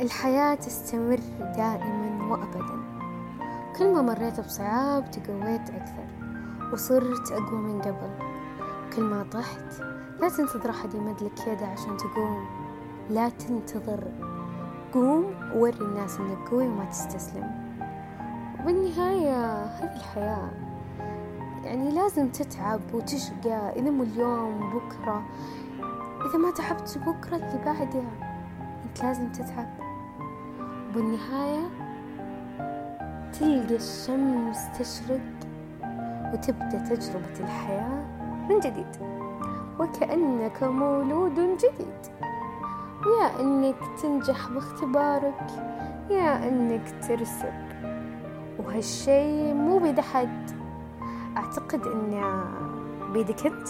الحياة تستمر دائما وأبدا. كل ما مريت بصعاب تقويت أكثر وصرت أقوى من قبل. كل ما طحت لا تنتظر أحد يمد لك يده عشان تقوم. لا تنتظر. قوم ووري الناس إنك قوي وما تستسلم. وبالنهاية هذه الحياة. يعني لازم تتعب وتشقى إذا مو اليوم بكرة. إذا ما تعبت بكرة اللي بعدها أنت لازم تتعب. بالنهاية تلقى الشمس تشرق وتبدأ تجربة الحياة من جديد. وكأنك مولود جديد. يا أنك تنجح باختبارك يا أنك ترسب وهالشي مو بيد أحد. أعتقد أنه بيدك أنت.